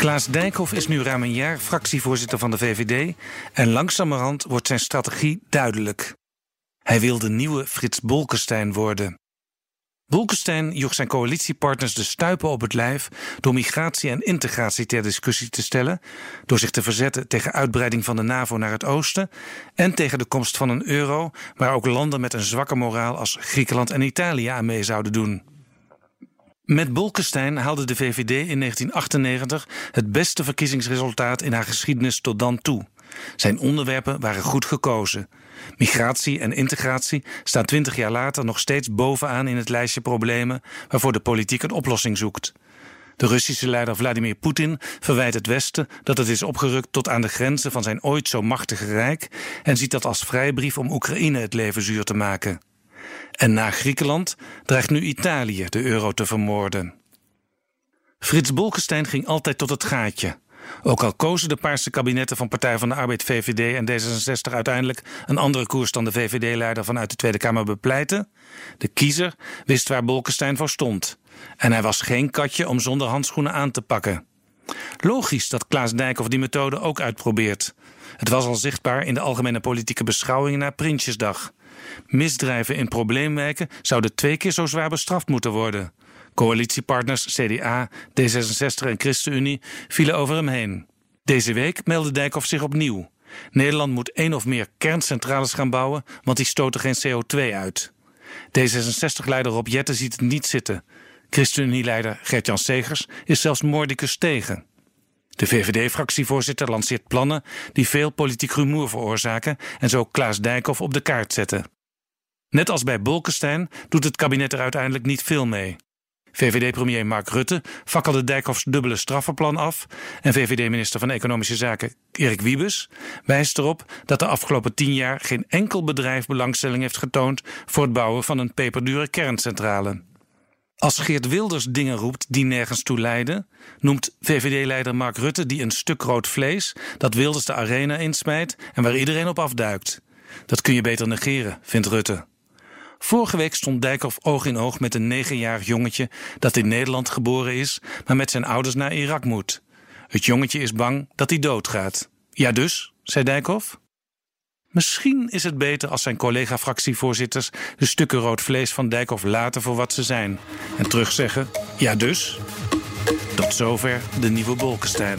Klaas Dijkhoff is nu ruim een jaar fractievoorzitter van de VVD en langzamerhand wordt zijn strategie duidelijk. Hij wil de nieuwe Frits Bolkestein worden. Bolkestein joeg zijn coalitiepartners de stuipen op het lijf door migratie en integratie ter discussie te stellen, door zich te verzetten tegen uitbreiding van de NAVO naar het oosten en tegen de komst van een euro waar ook landen met een zwakke moraal als Griekenland en Italië aan mee zouden doen. Met Bolkestein haalde de VVD in 1998 het beste verkiezingsresultaat in haar geschiedenis tot dan toe. Zijn onderwerpen waren goed gekozen. Migratie en integratie staan twintig jaar later nog steeds bovenaan in het lijstje problemen waarvoor de politiek een oplossing zoekt. De Russische leider Vladimir Poetin verwijt het Westen dat het is opgerukt tot aan de grenzen van zijn ooit zo machtige rijk en ziet dat als vrijbrief om Oekraïne het leven zuur te maken. En na Griekenland dreigt nu Italië de euro te vermoorden. Frits Bolkestein ging altijd tot het gaatje. Ook al kozen de Paarse kabinetten van Partij van de Arbeid, VVD en D66 uiteindelijk een andere koers dan de VVD-leider vanuit de Tweede Kamer bepleiten, de kiezer wist waar Bolkestein voor stond. En hij was geen katje om zonder handschoenen aan te pakken. Logisch dat Klaas Dijkhoff die methode ook uitprobeert. Het was al zichtbaar in de algemene politieke beschouwingen na Prinsjesdag. Misdrijven in probleemwijken zouden twee keer zo zwaar bestraft moeten worden. Coalitiepartners CDA, D66 en ChristenUnie vielen over hem heen. Deze week meldde Dijkhoff zich opnieuw. Nederland moet één of meer kerncentrales gaan bouwen, want die stoten geen CO2 uit. D66-leider Rob Jetten ziet het niet zitten. ChristenUnie-leider Gert-Jan Segers is zelfs moordicus tegen. De VVD-fractievoorzitter lanceert plannen die veel politiek rumoer veroorzaken en zo Klaas Dijkhoff op de kaart zetten. Net als bij Bolkestein doet het kabinet er uiteindelijk niet veel mee. VVD-premier Mark Rutte fakkelde Dijkhoffs dubbele straffenplan af en VVD-minister van Economische Zaken Erik Wiebes wijst erop dat de afgelopen tien jaar geen enkel bedrijf belangstelling heeft getoond voor het bouwen van een peperdure kerncentrale. Als Geert Wilders dingen roept die nergens toe leiden, noemt VVD-leider Mark Rutte die een stuk rood vlees dat Wilders de arena insmijt en waar iedereen op afduikt. Dat kun je beter negeren, vindt Rutte. Vorige week stond Dijkhoff oog in oog met een negenjarig jongetje dat in Nederland geboren is, maar met zijn ouders naar Irak moet. Het jongetje is bang dat hij doodgaat. Ja dus, zei Dijkhoff. Misschien is het beter als zijn collega-fractievoorzitters de stukken rood vlees van Dijkhoff laten voor wat ze zijn. En terugzeggen: ja, dus. Tot zover de nieuwe Bolkestein.